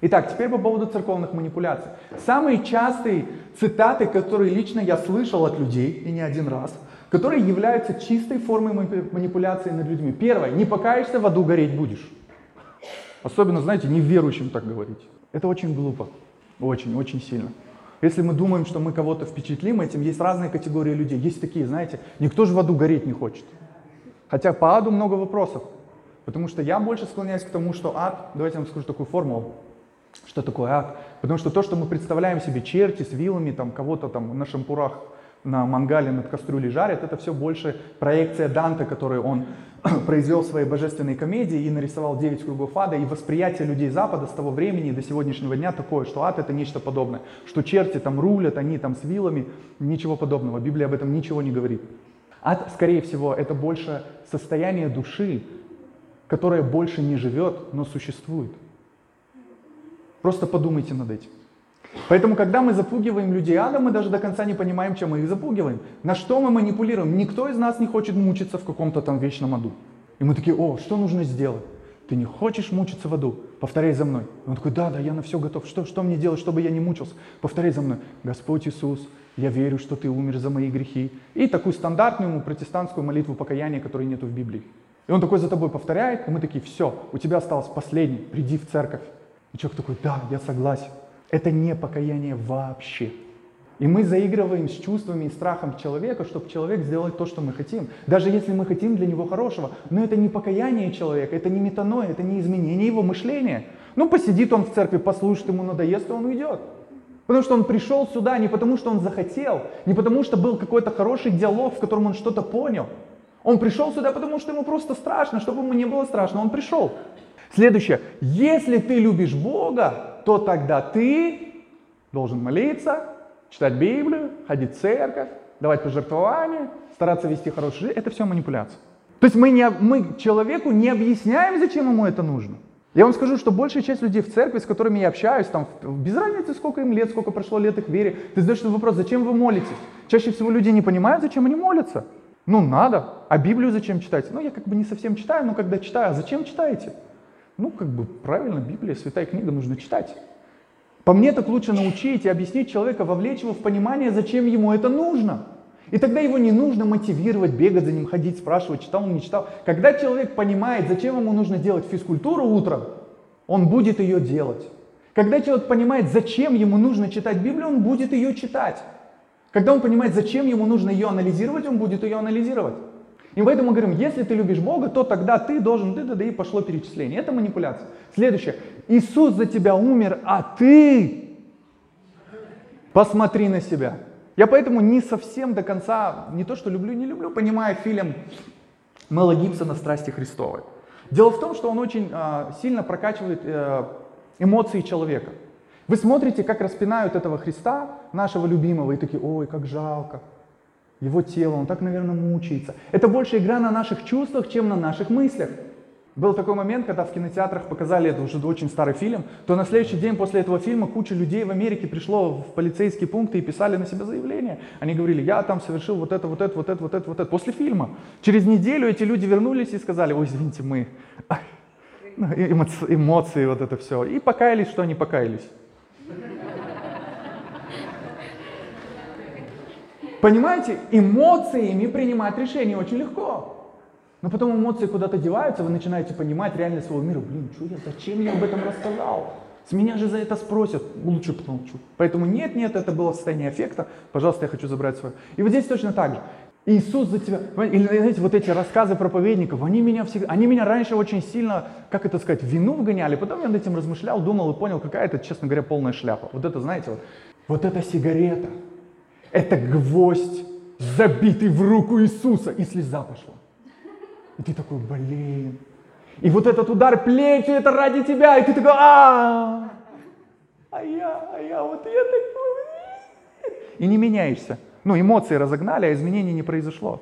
Итак, теперь по поводу церковных манипуляций. Самые частые цитаты, которые лично я слышал от людей, и не один раз, которые являются чистой формой манипуляции над людьми. Первое, не покаешься, в аду гореть будешь. Особенно, знаете, неверующим так говорить. Это очень глупо. Очень, очень сильно. Если мы думаем, что мы кого-то впечатлим этим, есть разные категории людей. Есть такие, знаете, никто же в аду гореть не хочет. Хотя по аду много вопросов. Потому что я больше склоняюсь к тому, что ад, давайте я вам скажу такую формулу, что такое ад. Потому что то, что мы представляем себе, черти с вилами, там кого-то там на шампурах на мангале над кастрюлей жарят, это все больше проекция Данте, который он произвел в своей божественной комедии и нарисовал 9 кругов ада, и восприятие людей Запада с того времени до сегодняшнего дня такое, что ад это нечто подобное, что черти там рулят, они там с вилами, ничего подобного, Библия об этом ничего не говорит. Ад, скорее всего, это больше состояние души, которое больше не живет, но существует. Просто подумайте над этим. Поэтому, когда мы запугиваем людей ада, мы даже до конца не понимаем, чем мы их запугиваем. На что мы манипулируем? Никто из нас не хочет мучиться в каком-то там вечном аду. И мы такие, о, что нужно сделать? Ты не хочешь мучиться в аду? Повторяй за мной. И он такой, да, да, я на все готов. Что, что мне делать, чтобы я не мучился? Повторяй за мной. Господь Иисус, я верю, что ты умер за мои грехи. И такую стандартную ему протестантскую молитву покаяния, которой нету в Библии. И он такой за тобой повторяет, и мы такие, все, у тебя осталось последний, приди в церковь. И человек такой, да, я согласен. Это не покаяние вообще. И мы заигрываем с чувствами и страхом человека, чтобы человек сделал то, что мы хотим. Даже если мы хотим для него хорошего. Но это не покаяние человека, это не метаноя, это не изменение его мышления. Ну, посидит он в церкви, послушает, ему надоест, и он уйдет. Потому что он пришел сюда не потому, что он захотел, не потому, что был какой-то хороший диалог, в котором он что-то понял. Он пришел сюда, потому что ему просто страшно, чтобы ему не было страшно, он пришел. Следующее. Если ты любишь Бога, то тогда ты должен молиться, читать Библию, ходить в церковь, давать пожертвования, стараться вести хорошую жизнь. Это все манипуляция. То есть мы, не, мы человеку не объясняем, зачем ему это нужно. Я вам скажу, что большая часть людей в церкви, с которыми я общаюсь, там, без разницы, сколько им лет, сколько прошло лет их вере, ты задаешь вопрос, зачем вы молитесь? Чаще всего люди не понимают, зачем они молятся. Ну, надо. А Библию зачем читать? Ну, я как бы не совсем читаю, но когда читаю, а зачем читаете? Ну, как бы правильно, Библия, святая книга, нужно читать. По мне так лучше научить и объяснить человека, вовлечь его в понимание, зачем ему это нужно. И тогда его не нужно мотивировать, бегать за ним, ходить, спрашивать, читал он, не читал. Когда человек понимает, зачем ему нужно делать физкультуру утром, он будет ее делать. Когда человек понимает, зачем ему нужно читать Библию, он будет ее читать. Когда он понимает, зачем ему нужно ее анализировать, он будет ее анализировать. И поэтому мы говорим, если ты любишь Бога, то тогда ты должен, да, да, да, и пошло перечисление. Это манипуляция. Следующее. Иисус за тебя умер, а ты посмотри на себя. Я поэтому не совсем до конца, не то что люблю, не люблю, понимаю фильм Мела Гибсона «Страсти Христовой». Дело в том, что он очень э, сильно прокачивает э, эмоции человека. Вы смотрите, как распинают этого Христа, нашего любимого, и такие, ой, как жалко, его тело, он так, наверное, мучается. Это больше игра на наших чувствах, чем на наших мыслях. Был такой момент, когда в кинотеатрах показали, это уже очень старый фильм, то на следующий день после этого фильма куча людей в Америке пришло в полицейские пункты и писали на себя заявление. Они говорили, я там совершил вот это, вот это, вот это, вот это, вот это. После фильма. Через неделю эти люди вернулись и сказали, ой, извините, мы... Ну, эмоции, эмоции, вот это все. И покаялись, что они покаялись. Понимаете, эмоциями принимать решения очень легко. Но потом эмоции куда-то деваются, вы начинаете понимать реальность своего мира. Блин, что я, зачем я об этом рассказал? С меня же за это спросят. Лучше помолчу. Поэтому нет, нет, это было состояние эффекта. Пожалуйста, я хочу забрать свое. И вот здесь точно так же. Иисус за тебя. Или, знаете, вот эти рассказы проповедников, они меня всегда, они меня раньше очень сильно, как это сказать, вину вгоняли. Потом я над этим размышлял, думал и понял, какая это, честно говоря, полная шляпа. Вот это, знаете, вот, вот эта сигарета, это гвоздь, забитый в руку Иисуса, и слеза пошла. И ты такой, блин. И вот этот удар плетью, это ради тебя, и ты такой, а, а я, а я, вот я такой. И не меняешься. Ну, эмоции разогнали, а изменений не произошло.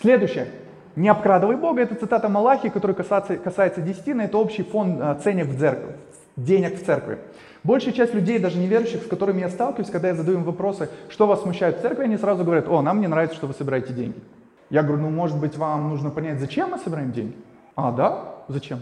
Следующее. Не обкрадывай Бога, это цитата Малахи, который касается, касается десятины, это общий фон а, ценник в церкви, денег в церкви. Большая часть людей, даже неверующих, с которыми я сталкиваюсь, когда я задаю им вопросы, что вас смущает в церкви, они сразу говорят, о, нам не нравится, что вы собираете деньги. Я говорю, ну, может быть, вам нужно понять, зачем мы собираем деньги? А, да? Зачем?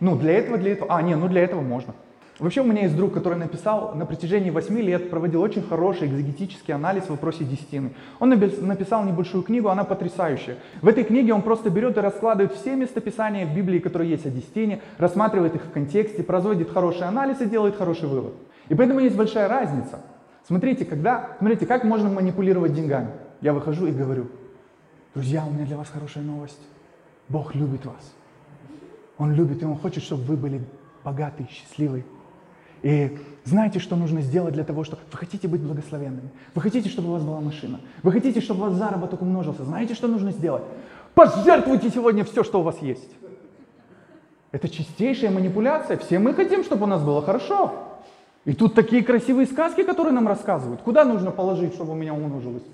Ну, для этого, для этого. А, не, ну для этого можно. Вообще у меня есть друг, который написал на протяжении 8 лет, проводил очень хороший экзегетический анализ в вопросе десятины. Он написал небольшую книгу, она потрясающая. В этой книге он просто берет и раскладывает все местописания в Библии, которые есть о десятине, рассматривает их в контексте, производит хороший анализ и делает хороший вывод. И поэтому есть большая разница. Смотрите, когда, смотрите, как можно манипулировать деньгами. Я выхожу и говорю, друзья, у меня для вас хорошая новость. Бог любит вас. Он любит, и Он хочет, чтобы вы были богатые, счастливые. И знаете, что нужно сделать для того, чтобы... Вы хотите быть благословенными. Вы хотите, чтобы у вас была машина. Вы хотите, чтобы у вас заработок умножился. Знаете, что нужно сделать? Пожертвуйте сегодня все, что у вас есть. Это чистейшая манипуляция. Все мы хотим, чтобы у нас было хорошо. И тут такие красивые сказки, которые нам рассказывают. Куда нужно положить, чтобы у меня умножилось?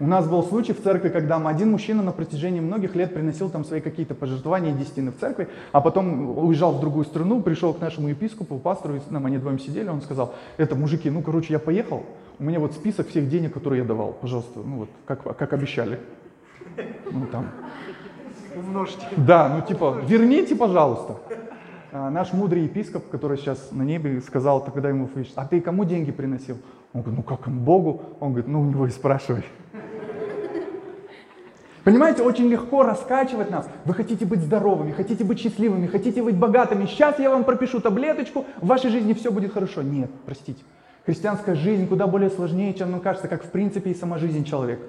У нас был случай в церкви, когда один мужчина на протяжении многих лет приносил там свои какие-то пожертвования десятины в церкви, а потом уезжал в другую страну, пришел к нашему епископу, пастору, и нам они вдвоем сидели, он сказал, это, мужики, ну, короче, я поехал, у меня вот список всех денег, которые я давал, пожалуйста, ну вот, как, как обещали. Ну, там. Умножьте. Да, ну, типа, верните, пожалуйста. А наш мудрый епископ, который сейчас на небе, сказал, когда ему а ты кому деньги приносил? Он говорит, ну как, Богу? Он говорит, ну у него и спрашивай. Понимаете, очень легко раскачивать нас. Вы хотите быть здоровыми, хотите быть счастливыми, хотите быть богатыми. Сейчас я вам пропишу таблеточку, в вашей жизни все будет хорошо. Нет, простите. Христианская жизнь куда более сложнее, чем нам кажется, как в принципе и сама жизнь человека.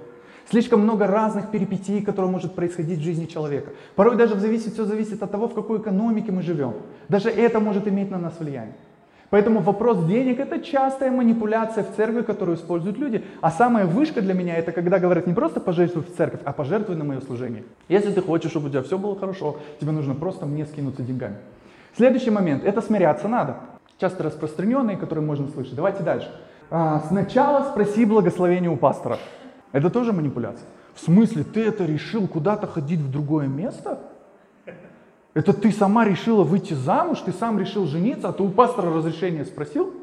Слишком много разных перипетий, которые может происходить в жизни человека. Порой даже зависит, все зависит от того, в какой экономике мы живем. Даже это может иметь на нас влияние. Поэтому вопрос денег – это частая манипуляция в церкви, которую используют люди. А самая вышка для меня – это когда говорят не просто пожертвуй в церковь, а пожертвуй на мое служение. Если ты хочешь, чтобы у тебя все было хорошо, тебе нужно просто мне скинуться деньгами. Следующий момент – это смиряться надо. Часто распространенные, которые можно слышать. Давайте дальше. А, сначала спроси благословение у пастора. Это тоже манипуляция. В смысле, ты это решил куда-то ходить в другое место? Это ты сама решила выйти замуж, ты сам решил жениться, а ты у пастора разрешение спросил?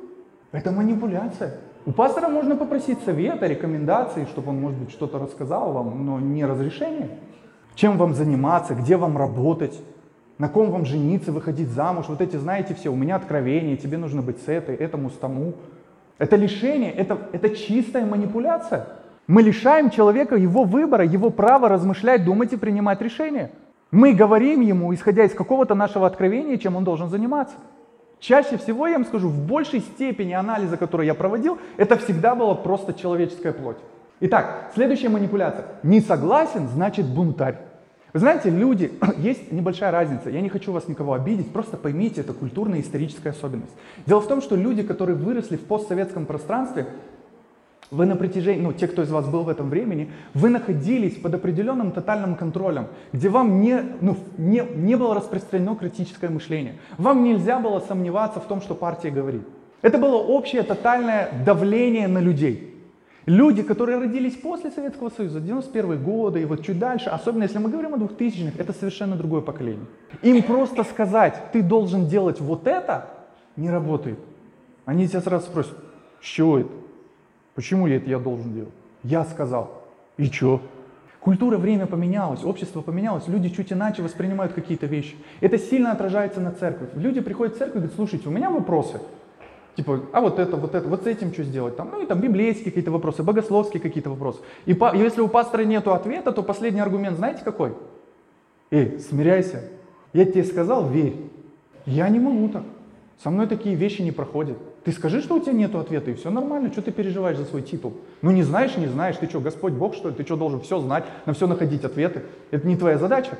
Это манипуляция. У пастора можно попросить совета, рекомендации, чтобы он, может быть, что-то рассказал вам, но не разрешение. Чем вам заниматься, где вам работать, на ком вам жениться, выходить замуж. Вот эти, знаете, все, у меня откровение, тебе нужно быть с этой, этому, с тому. Это лишение, это, это чистая манипуляция. Мы лишаем человека его выбора, его права размышлять, думать и принимать решения. Мы говорим ему, исходя из какого-то нашего откровения, чем он должен заниматься. Чаще всего, я вам скажу, в большей степени анализа, который я проводил, это всегда была просто человеческая плоть. Итак, следующая манипуляция. Не согласен, значит бунтарь. Вы знаете, люди, есть небольшая разница, я не хочу вас никого обидеть, просто поймите, это культурная историческая особенность. Дело в том, что люди, которые выросли в постсоветском пространстве, вы на протяжении, ну, те, кто из вас был в этом времени, вы находились под определенным тотальным контролем, где вам не, ну, не, не было распространено критическое мышление. Вам нельзя было сомневаться в том, что партия говорит. Это было общее тотальное давление на людей. Люди, которые родились после Советского Союза, 91 годы и вот чуть дальше, особенно если мы говорим о 2000-х, это совершенно другое поколение. Им просто сказать, ты должен делать вот это, не работает. Они тебя сразу спросят, что это? Почему я это я должен делать? Я сказал. И что? Культура, время поменялось, общество поменялось, люди чуть иначе воспринимают какие-то вещи. Это сильно отражается на церковь. Люди приходят в церковь и говорят, слушайте, у меня вопросы. Типа, а вот это, вот это, вот с этим что сделать? Там, ну и там библейские какие-то вопросы, богословские какие-то вопросы. И по, если у пастора нет ответа, то последний аргумент знаете какой? Эй, смиряйся. Я тебе сказал, верь. Я не могу так. Со мной такие вещи не проходят. Ты скажи, что у тебя нет ответа, и все нормально, что ты переживаешь за свой титул? Ну не знаешь, не знаешь, ты что, Господь Бог, что ли? Ты что, должен все знать, на все находить ответы? Это не твоя задача.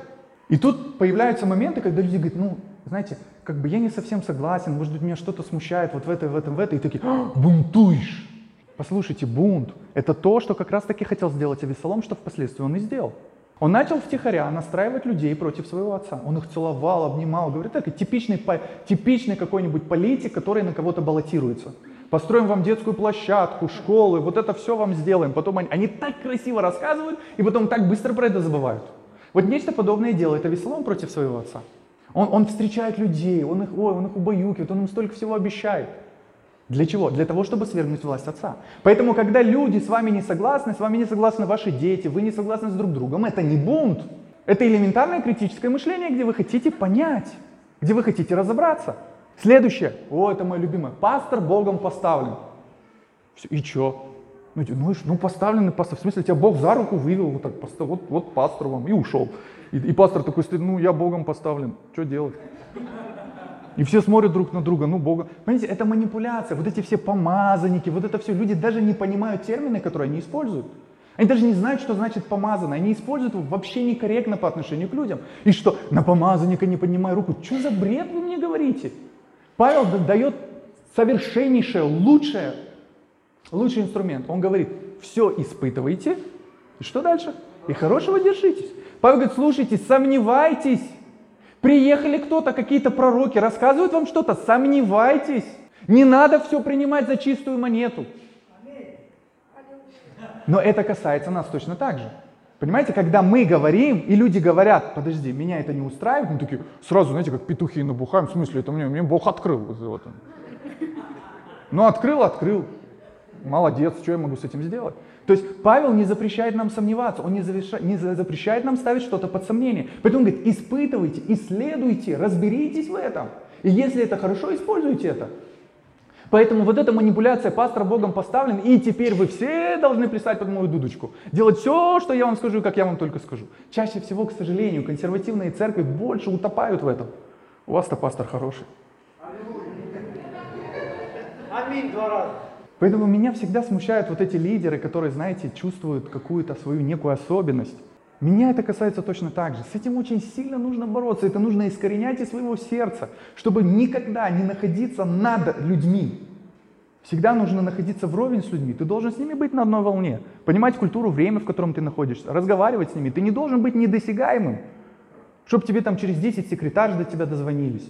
И тут появляются моменты, когда люди говорят, ну, знаете, как бы я не совсем согласен, может быть, меня что-то смущает вот в это, в этом, в это, и такие, «А, бунтуешь. Послушайте, бунт – это то, что как раз-таки хотел сделать Авесолом, что впоследствии он и сделал. Он начал втихаря настраивать людей против своего отца. Он их целовал, обнимал, говорит, это типичный, типичный какой-нибудь политик, который на кого-то баллотируется. Построим вам детскую площадку, школы, вот это все вам сделаем. Потом они, они так красиво рассказывают, и потом так быстро про это забывают. Вот нечто подобное делает Авесолом против своего отца. Он, он встречает людей, он их, ой, он их убаюкивает, он им столько всего обещает. Для чего? Для того, чтобы свергнуть власть Отца. Поэтому, когда люди с вами не согласны, с вами не согласны ваши дети, вы не согласны с друг другом, это не бунт. Это элементарное критическое мышление, где вы хотите понять, где вы хотите разобраться. Следующее. О, это мое любимое. Пастор Богом поставлен. Все, и что? Ну, ну, ну, поставленный пастор. В смысле, тебя Бог за руку вывел, вот так, вот, вот пастор вам, и ушел. И, и пастор такой стоит, ну, я Богом поставлен, что делать? И все смотрят друг на друга, ну, Бога. Понимаете, это манипуляция, вот эти все помазанники, вот это все. Люди даже не понимают термины, которые они используют. Они даже не знают, что значит помазанный. Они используют его вообще некорректно по отношению к людям. И что, на помазанника не поднимай руку. Что за бред вы мне говорите? Павел дает совершеннейшее, лучшее, лучший инструмент. Он говорит, все испытывайте. И что дальше? И хорошего держитесь. Павел говорит, слушайте, сомневайтесь. Приехали кто-то, какие-то пророки, рассказывают вам что-то, сомневайтесь. Не надо все принимать за чистую монету. Но это касается нас точно так же. Понимаете, когда мы говорим, и люди говорят, подожди, меня это не устраивает, мы такие, сразу, знаете, как петухи набухаем, в смысле, это мне, мне Бог открыл. Вот он. Ну, открыл, открыл. Молодец, что я могу с этим сделать? То есть Павел не запрещает нам сомневаться, он не, завершает, не запрещает нам ставить что-то под сомнение. Поэтому он говорит, испытывайте, исследуйте, разберитесь в этом. И если это хорошо, используйте это. Поэтому вот эта манипуляция пастора Богом поставлен, и теперь вы все должны плясать под мою дудочку. Делать все, что я вам скажу, как я вам только скажу. Чаще всего, к сожалению, консервативные церкви больше утопают в этом. У вас-то пастор хороший. Аминь два раза. Поэтому меня всегда смущают вот эти лидеры, которые, знаете, чувствуют какую-то свою некую особенность. Меня это касается точно так же. С этим очень сильно нужно бороться. Это нужно искоренять из своего сердца, чтобы никогда не находиться над людьми. Всегда нужно находиться вровень с людьми. Ты должен с ними быть на одной волне. Понимать культуру, время, в котором ты находишься. Разговаривать с ними. Ты не должен быть недосягаемым. Чтобы тебе там через 10 секретарь до тебя дозвонились.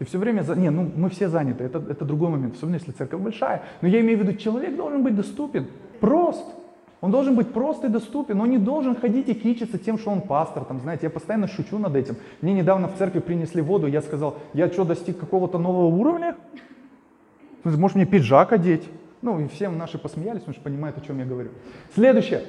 Ты все время... За... Не, ну мы все заняты. Это, это другой момент. Особенно если церковь большая. Но я имею в виду, человек должен быть доступен. Прост. Он должен быть просто и доступен, он не должен ходить и кичиться тем, что он пастор. Там, знаете, я постоянно шучу над этим. Мне недавно в церкви принесли воду, я сказал, я что, достиг какого-то нового уровня? Может мне пиджак одеть? Ну, и всем наши посмеялись, потому что понимают, о чем я говорю. Следующее.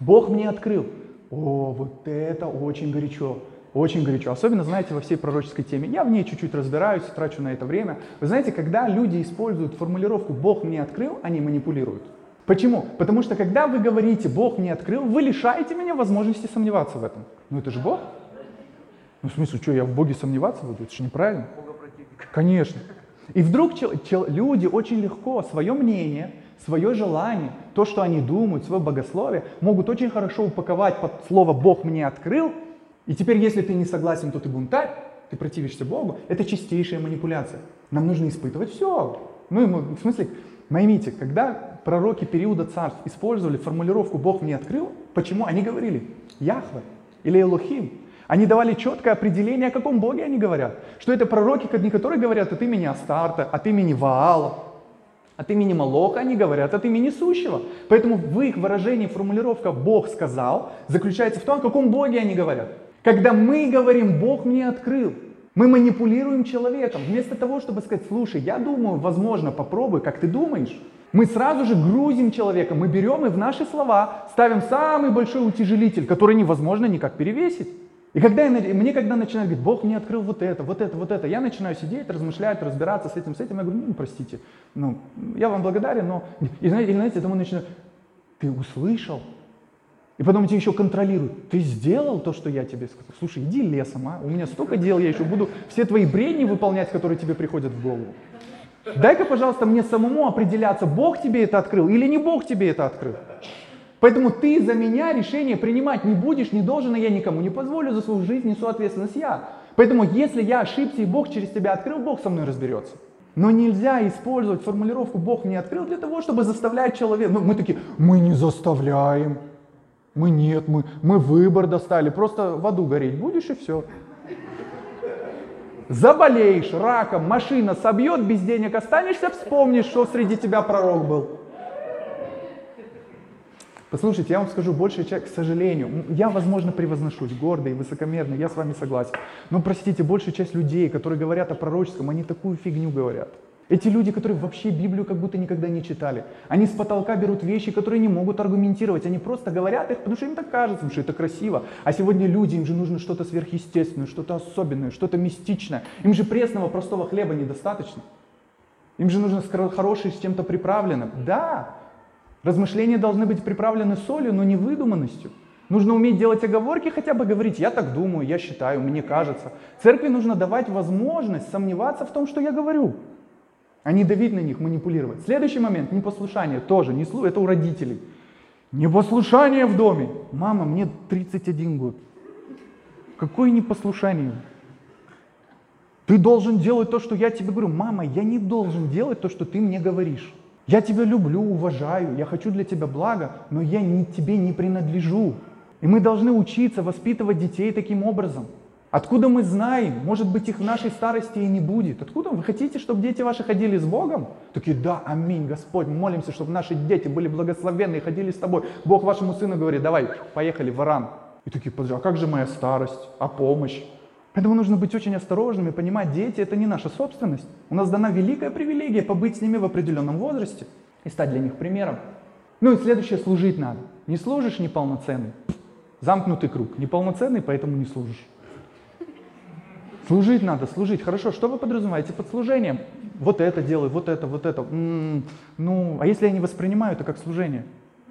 Бог мне открыл. О, вот это очень горячо. Очень горячо. Особенно, знаете, во всей пророческой теме. Я в ней чуть-чуть разбираюсь, трачу на это время. Вы знаете, когда люди используют формулировку «Бог мне открыл», они манипулируют. Почему? Потому что когда вы говорите, Бог мне открыл, вы лишаете меня возможности сомневаться в этом. Ну это же Бог. Ну в смысле, что я в Боге сомневаться буду? Это же неправильно. Конечно. И вдруг чел, чел, люди очень легко свое мнение, свое желание, то, что они думают, свое богословие, могут очень хорошо упаковать под слово «Бог мне открыл», и теперь, если ты не согласен, то ты бунтарь, ты противишься Богу. Это чистейшая манипуляция. Нам нужно испытывать все. Ну, в смысле, поймите, когда пророки периода царств использовали формулировку «Бог мне открыл», почему? Они говорили «Яхве» или «Элохим». Они давали четкое определение, о каком Боге они говорят. Что это пророки, не которые говорят от имени Астарта, от имени Ваала, от имени Молоха они говорят, от имени Сущего. Поэтому в их выражении формулировка «Бог сказал» заключается в том, о каком Боге они говорят. Когда мы говорим «Бог мне открыл», мы манипулируем человеком. Вместо того, чтобы сказать, слушай, я думаю, возможно, попробуй, как ты думаешь, мы сразу же грузим человека, мы берем и в наши слова ставим самый большой утяжелитель, который невозможно никак перевесить. И когда я, мне когда начинают говорить, Бог мне открыл вот это, вот это, вот это, я начинаю сидеть, размышлять, разбираться с этим, с этим, я говорю, ну, простите, ну, я вам благодарен, но, и знаете, и, знаете этому начинаю, ты услышал, и потом тебя еще контролируют. Ты сделал то, что я тебе сказал. Слушай, иди лесом, а? У меня столько дел, я еще буду все твои бредни выполнять, которые тебе приходят в голову. Дай-ка, пожалуйста, мне самому определяться, Бог тебе это открыл или не Бог тебе это открыл. Поэтому ты за меня решение принимать не будешь, не должен, и я никому не позволю за свою жизнь несу ответственность я. Поэтому если я ошибся и Бог через тебя открыл, Бог со мной разберется. Но нельзя использовать формулировку «Бог мне открыл» для того, чтобы заставлять человека. Ну, мы такие, мы не заставляем. Мы нет, мы, мы выбор достали. Просто в аду гореть будешь и все. Заболеешь раком, машина собьет, без денег останешься, вспомнишь, что среди тебя пророк был. Послушайте, я вам скажу, большая часть, к сожалению, я, возможно, превозношусь, гордый, высокомерный, я с вами согласен. Но, простите, большая часть людей, которые говорят о пророческом, они такую фигню говорят. Эти люди, которые вообще Библию как будто никогда не читали. Они с потолка берут вещи, которые не могут аргументировать. Они просто говорят их, потому что им так кажется, потому что это красиво. А сегодня люди, им же нужно что-то сверхъестественное, что-то особенное, что-то мистичное. Им же пресного простого хлеба недостаточно. Им же нужно хорошее с чем-то приправленным. Да, размышления должны быть приправлены солью, но не выдуманностью. Нужно уметь делать оговорки, хотя бы говорить, я так думаю, я считаю, мне кажется. Церкви нужно давать возможность сомневаться в том, что я говорю а не давить на них, манипулировать. Следующий момент, непослушание, тоже, не слу... это у родителей. Непослушание в доме. Мама, мне 31 год. Какое непослушание? Ты должен делать то, что я тебе говорю. Мама, я не должен делать то, что ты мне говоришь. Я тебя люблю, уважаю, я хочу для тебя блага, но я не, тебе не принадлежу. И мы должны учиться воспитывать детей таким образом. Откуда мы знаем? Может быть, их в нашей старости и не будет. Откуда вы хотите, чтобы дети ваши ходили с Богом? Такие, да, аминь, Господь, молимся, чтобы наши дети были благословенны и ходили с тобой. Бог вашему сыну говорит, давай, поехали в Иран. И такие, подожди, а как же моя старость, а помощь? Поэтому нужно быть очень осторожными, понимать, дети это не наша собственность. У нас дана великая привилегия побыть с ними в определенном возрасте и стать для них примером. Ну и следующее, служить надо. Не служишь неполноценный, замкнутый круг. Неполноценный, поэтому не служишь. Служить надо, служить. Хорошо, что вы подразумеваете под служением? Вот это делаю, вот это, вот это. М-м, ну, а если я не воспринимаю это как служение?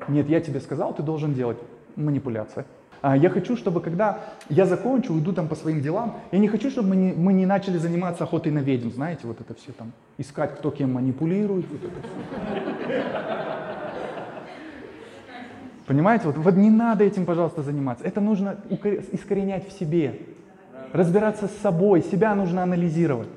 Нет, я тебе сказал, ты должен делать. Манипуляция. А я хочу, чтобы когда я закончу, уйду там по своим делам, я не хочу, чтобы мы не, мы не начали заниматься охотой на ведьм, знаете, вот это все там, искать, кто кем манипулирует, вот это все. Понимаете, вот, вот не надо этим, пожалуйста, заниматься. Это нужно искоренять в себе разбираться с собой, себя нужно анализировать.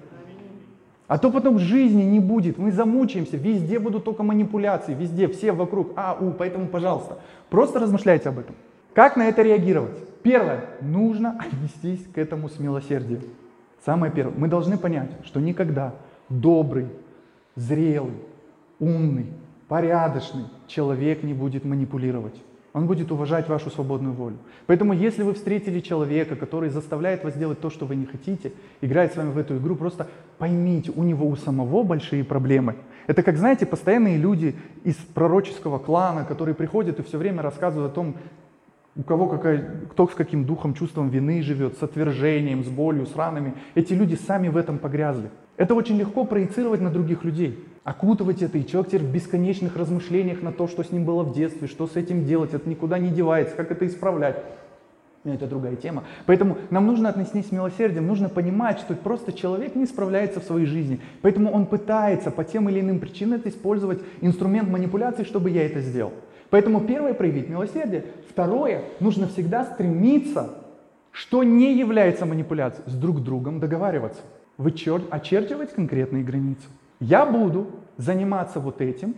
А то потом жизни не будет, мы замучаемся, везде будут только манипуляции, везде, все вокруг, а, у, поэтому, пожалуйста, просто размышляйте об этом. Как на это реагировать? Первое, нужно отнестись к этому с милосердием. Самое первое, мы должны понять, что никогда добрый, зрелый, умный, порядочный человек не будет манипулировать. Он будет уважать вашу свободную волю. Поэтому, если вы встретили человека, который заставляет вас делать то, что вы не хотите, играет с вами в эту игру, просто поймите, у него у самого большие проблемы. Это как, знаете, постоянные люди из пророческого клана, которые приходят и все время рассказывают о том, у кого какая, кто с каким духом, чувством вины живет, с отвержением, с болью, с ранами. Эти люди сами в этом погрязли. Это очень легко проецировать на других людей окутывать это, и человек теперь в бесконечных размышлениях на то, что с ним было в детстве, что с этим делать, это никуда не девается, как это исправлять. Это другая тема. Поэтому нам нужно отнестись с милосердием, нужно понимать, что просто человек не справляется в своей жизни. Поэтому он пытается по тем или иным причинам использовать инструмент манипуляции, чтобы я это сделал. Поэтому первое проявить милосердие. Второе, нужно всегда стремиться, что не является манипуляцией, с друг другом договариваться. Вычер... очерчивать конкретные границы. Я буду заниматься вот этим,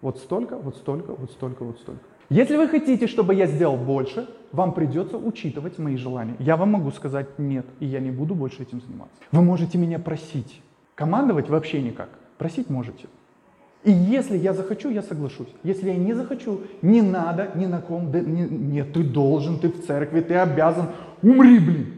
вот столько, вот столько, вот столько, вот столько. Если вы хотите, чтобы я сделал больше, вам придется учитывать мои желания. Я вам могу сказать нет, и я не буду больше этим заниматься. Вы можете меня просить. Командовать вообще никак. Просить можете. И если я захочу, я соглашусь. Если я не захочу, не надо, ни на ком, да, не, нет, ты должен, ты в церкви, ты обязан, умри, блин.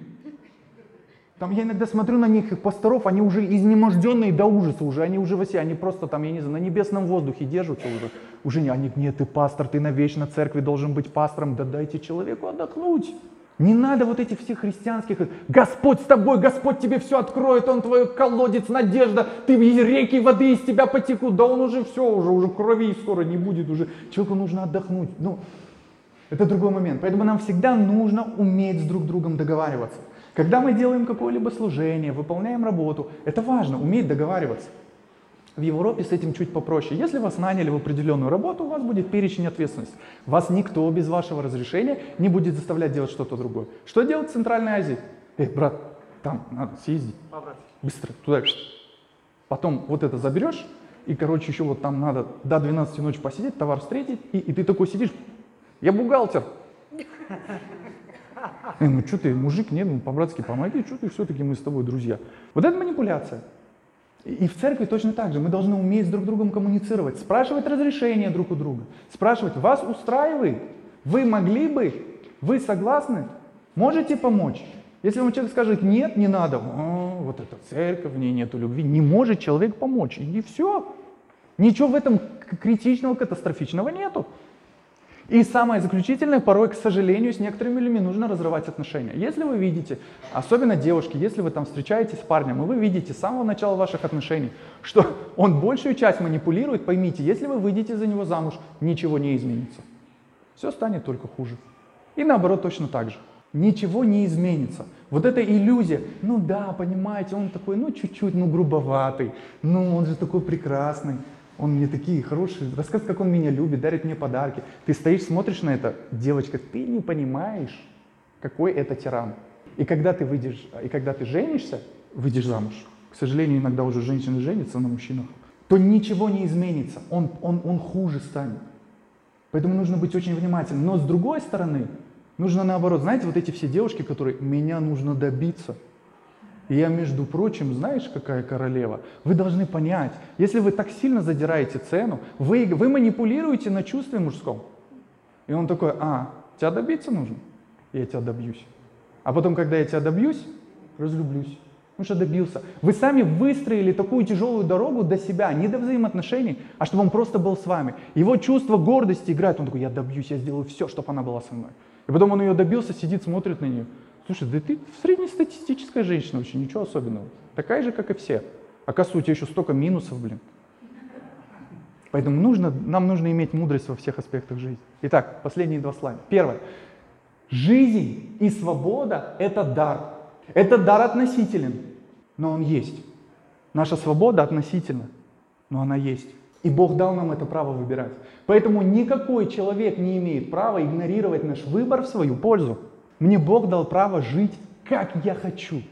Там я иногда смотрю на них, их пасторов, они уже изнеможденные до ужаса уже, они уже вообще, они просто там, я не знаю, на небесном воздухе держатся уже. Уже не, они, нет, ты пастор, ты навечно церкви должен быть пастором, да дайте человеку отдохнуть. Не надо вот этих всех христианских, Господь с тобой, Господь тебе все откроет, Он твой колодец, надежда, ты реки воды из тебя потекут, да он уже все, уже, уже крови скоро не будет, уже человеку нужно отдохнуть. Ну, это другой момент. Поэтому нам всегда нужно уметь с друг другом договариваться. Когда мы делаем какое-либо служение, выполняем работу, это важно, уметь договариваться. В Европе с этим чуть попроще. Если вас наняли в определенную работу, у вас будет перечень ответственности. Вас никто без вашего разрешения не будет заставлять делать что-то другое. Что делать в Центральной Азии? Эй, брат, там надо съездить. Быстро, туда. Потом вот это заберешь, и, короче, еще вот там надо до 12 ночи посидеть, товар встретить, и, и ты такой сидишь, я бухгалтер. Э, ну что ты, мужик, нет, ну по-братски помоги, что ты, все-таки мы с тобой друзья. Вот это манипуляция. И в церкви точно так же. Мы должны уметь с друг другом коммуницировать, спрашивать разрешение друг у друга, спрашивать, вас устраивает? Вы могли бы? Вы согласны? Можете помочь? Если вам человек скажет нет, не надо, О, вот это церковь, в ней нету любви, не может человек помочь, и все. Ничего в этом критичного, катастрофичного нету. И самое заключительное, порой, к сожалению, с некоторыми людьми нужно разрывать отношения. Если вы видите, особенно девушки, если вы там встречаетесь с парнем, и вы видите с самого начала ваших отношений, что он большую часть манипулирует, поймите, если вы выйдете за него замуж, ничего не изменится. Все станет только хуже. И наоборот точно так же. Ничего не изменится. Вот эта иллюзия, ну да, понимаете, он такой, ну чуть-чуть, ну грубоватый, ну он же такой прекрасный. Он мне такие хорошие, рассказывает, как он меня любит, дарит мне подарки. Ты стоишь, смотришь на это, девочка, ты не понимаешь, какой это тиран. И когда ты выйдешь, и когда ты женишься, выйдешь замуж, к сожалению, иногда уже женщины женятся на мужчинах, то ничего не изменится, он, он, он хуже станет. Поэтому нужно быть очень внимательным. Но с другой стороны, нужно наоборот, знаете, вот эти все девушки, которые «меня нужно добиться», и я, между прочим, знаешь, какая королева? Вы должны понять, если вы так сильно задираете цену, вы, вы манипулируете на чувстве мужском. И он такой, а, тебя добиться нужно? Я тебя добьюсь. А потом, когда я тебя добьюсь, разлюблюсь. Ну что добился. Вы сами выстроили такую тяжелую дорогу до себя, не до взаимоотношений, а чтобы он просто был с вами. Его чувство гордости играет. Он такой, я добьюсь, я сделаю все, чтобы она была со мной. И потом он ее добился, сидит, смотрит на нее. Слушай, да ты среднестатистическая женщина вообще, ничего особенного. Такая же, как и все. Оказывается, у тебя еще столько минусов, блин. Поэтому нужно, нам нужно иметь мудрость во всех аспектах жизни. Итак, последние два слайда. Первое. Жизнь и свобода – это дар. Это дар относителен, но он есть. Наша свобода относительна, но она есть. И Бог дал нам это право выбирать. Поэтому никакой человек не имеет права игнорировать наш выбор в свою пользу. Мне Бог дал право жить, как я хочу.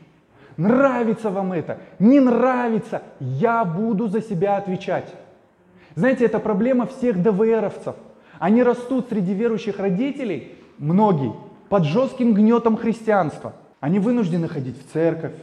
Нравится вам это? Не нравится? Я буду за себя отвечать. Знаете, это проблема всех ДВРовцев. Они растут среди верующих родителей, многие, под жестким гнетом христианства. Они вынуждены ходить в церковь,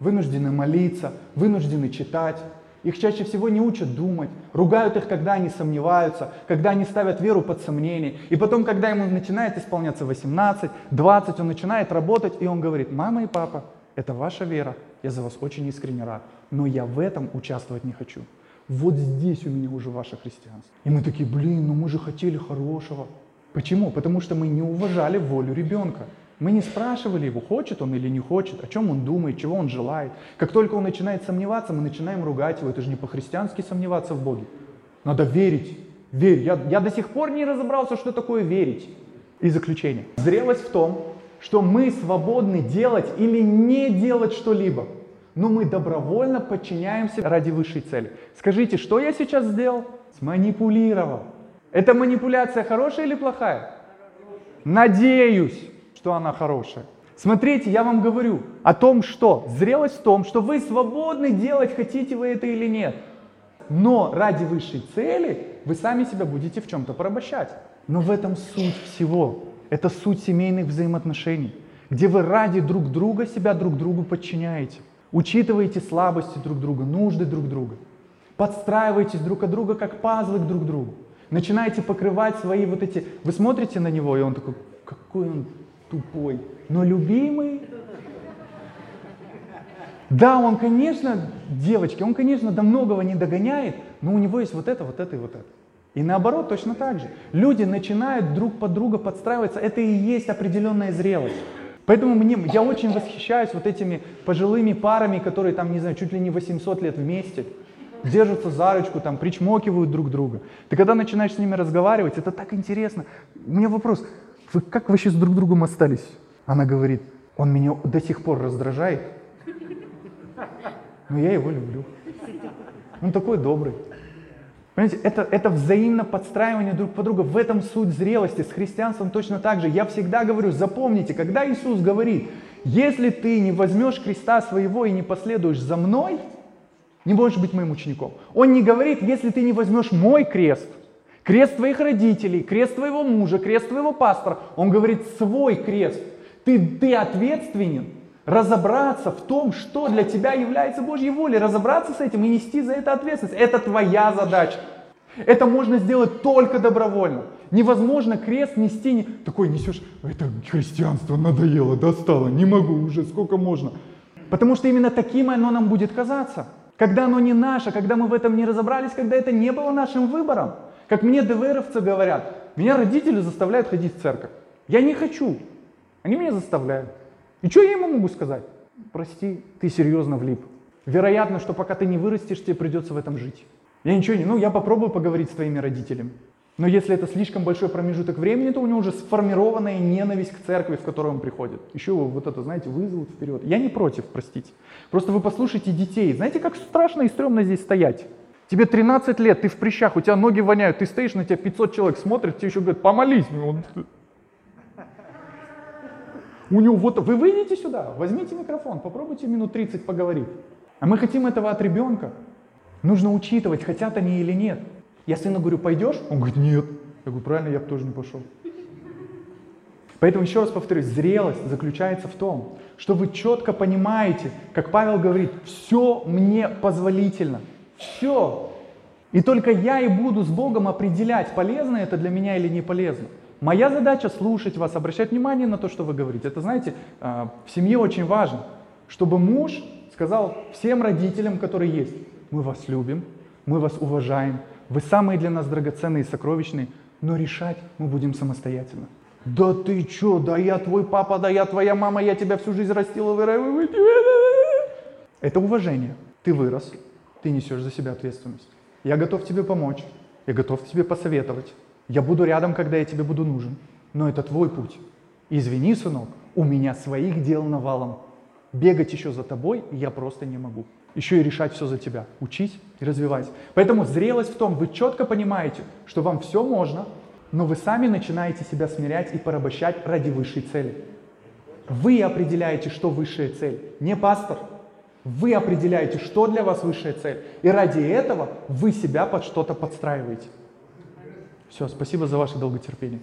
вынуждены молиться, вынуждены читать, их чаще всего не учат думать, ругают их, когда они сомневаются, когда они ставят веру под сомнение. И потом, когда ему начинает исполняться 18, 20, он начинает работать, и он говорит, мама и папа, это ваша вера, я за вас очень искренне рад, но я в этом участвовать не хочу. Вот здесь у меня уже ваше христианство. И мы такие, блин, ну мы же хотели хорошего. Почему? Потому что мы не уважали волю ребенка. Мы не спрашивали его, хочет он или не хочет, о чем он думает, чего он желает. Как только он начинает сомневаться, мы начинаем ругать его. Это же не по-христиански сомневаться в Боге. Надо верить. Верь. Я, я до сих пор не разобрался, что такое верить. И заключение. Зрелость в том, что мы свободны делать или не делать что-либо. Но мы добровольно подчиняемся ради высшей цели. Скажите, что я сейчас сделал? Сманипулировал. Эта манипуляция хорошая или плохая? Надеюсь что она хорошая. Смотрите, я вам говорю о том, что зрелость в том, что вы свободны делать, хотите вы это или нет. Но ради высшей цели вы сами себя будете в чем-то порабощать. Но в этом суть всего. Это суть семейных взаимоотношений, где вы ради друг друга себя друг другу подчиняете. Учитываете слабости друг друга, нужды друг друга. Подстраиваетесь друг от друга, как пазлы к друг другу. Начинаете покрывать свои вот эти... Вы смотрите на него, и он такой, какой он тупой, но любимый. Да, он, конечно, девочки, он, конечно, до многого не догоняет, но у него есть вот это, вот это и вот это. И наоборот, точно так же. Люди начинают друг под друга подстраиваться. Это и есть определенная зрелость. Поэтому мне, я очень восхищаюсь вот этими пожилыми парами, которые там, не знаю, чуть ли не 800 лет вместе, держатся за ручку, там, причмокивают друг друга. Ты когда начинаешь с ними разговаривать, это так интересно. У меня вопрос, вы как вообще с друг другом остались? Она говорит, он меня до сих пор раздражает, но я его люблю. Он такой добрый. Понимаете, это, это взаимно подстраивание друг по другу. В этом суть зрелости. С христианством точно так же. Я всегда говорю, запомните, когда Иисус говорит, если ты не возьмешь креста своего и не последуешь за мной, не можешь быть моим учеником. Он не говорит, если ты не возьмешь мой крест – Крест твоих родителей, крест твоего мужа, крест твоего пастора. Он говорит свой крест. Ты, ты ответственен разобраться в том, что для тебя является Божьей волей, разобраться с этим и нести за это ответственность. Это твоя задача. Это можно сделать только добровольно. Невозможно крест нести, не... такой несешь, это христианство надоело, достало, не могу уже, сколько можно. Потому что именно таким оно нам будет казаться. Когда оно не наше, когда мы в этом не разобрались, когда это не было нашим выбором. Как мне ДВРовцы говорят, меня родители заставляют ходить в церковь. Я не хочу. Они меня заставляют. И что я ему могу сказать? Прости, ты серьезно влип. Вероятно, что пока ты не вырастешь, тебе придется в этом жить. Я ничего не, ну я попробую поговорить с твоими родителями. Но если это слишком большой промежуток времени, то у него уже сформированная ненависть к церкви, в которую он приходит. Еще его вот это, знаете, вызовут вперед. Я не против, простите. Просто вы послушайте детей. Знаете, как страшно и стрёмно здесь стоять? Тебе 13 лет, ты в прыщах, у тебя ноги воняют, ты стоишь, на тебя 500 человек смотрят, тебе еще говорят, помолись. У него вот, вы выйдете сюда, возьмите микрофон, попробуйте минут 30 поговорить. А мы хотим этого от ребенка. Нужно учитывать, хотят они или нет. Я сыну говорю, пойдешь? Он говорит, нет. Я говорю, правильно, я бы тоже не пошел. Поэтому еще раз повторюсь, зрелость заключается в том, что вы четко понимаете, как Павел говорит, все мне позволительно. Все. И только я и буду с Богом определять, полезно это для меня или не полезно. Моя задача слушать вас, обращать внимание на то, что вы говорите. Это, знаете, а, в семье очень важно, чтобы муж сказал всем родителям, которые есть, мы вас любим, мы вас уважаем, вы самые для нас драгоценные и сокровищные, но решать мы будем самостоятельно. Да ты чё, да я твой папа, да я твоя мама, я тебя всю жизнь растила, выращивала. Это уважение. Ты вырос, ты несешь за себя ответственность. Я готов тебе помочь, я готов тебе посоветовать. Я буду рядом, когда я тебе буду нужен. Но это твой путь. Извини, сынок, у меня своих дел навалом. Бегать еще за тобой я просто не могу. Еще и решать все за тебя. Учись и развивайся. Поэтому зрелость в том, вы четко понимаете, что вам все можно, но вы сами начинаете себя смирять и порабощать ради высшей цели. Вы определяете, что высшая цель, не пастор. Вы определяете, что для вас высшая цель. И ради этого вы себя под что-то подстраиваете. Все, спасибо за ваше долготерпение.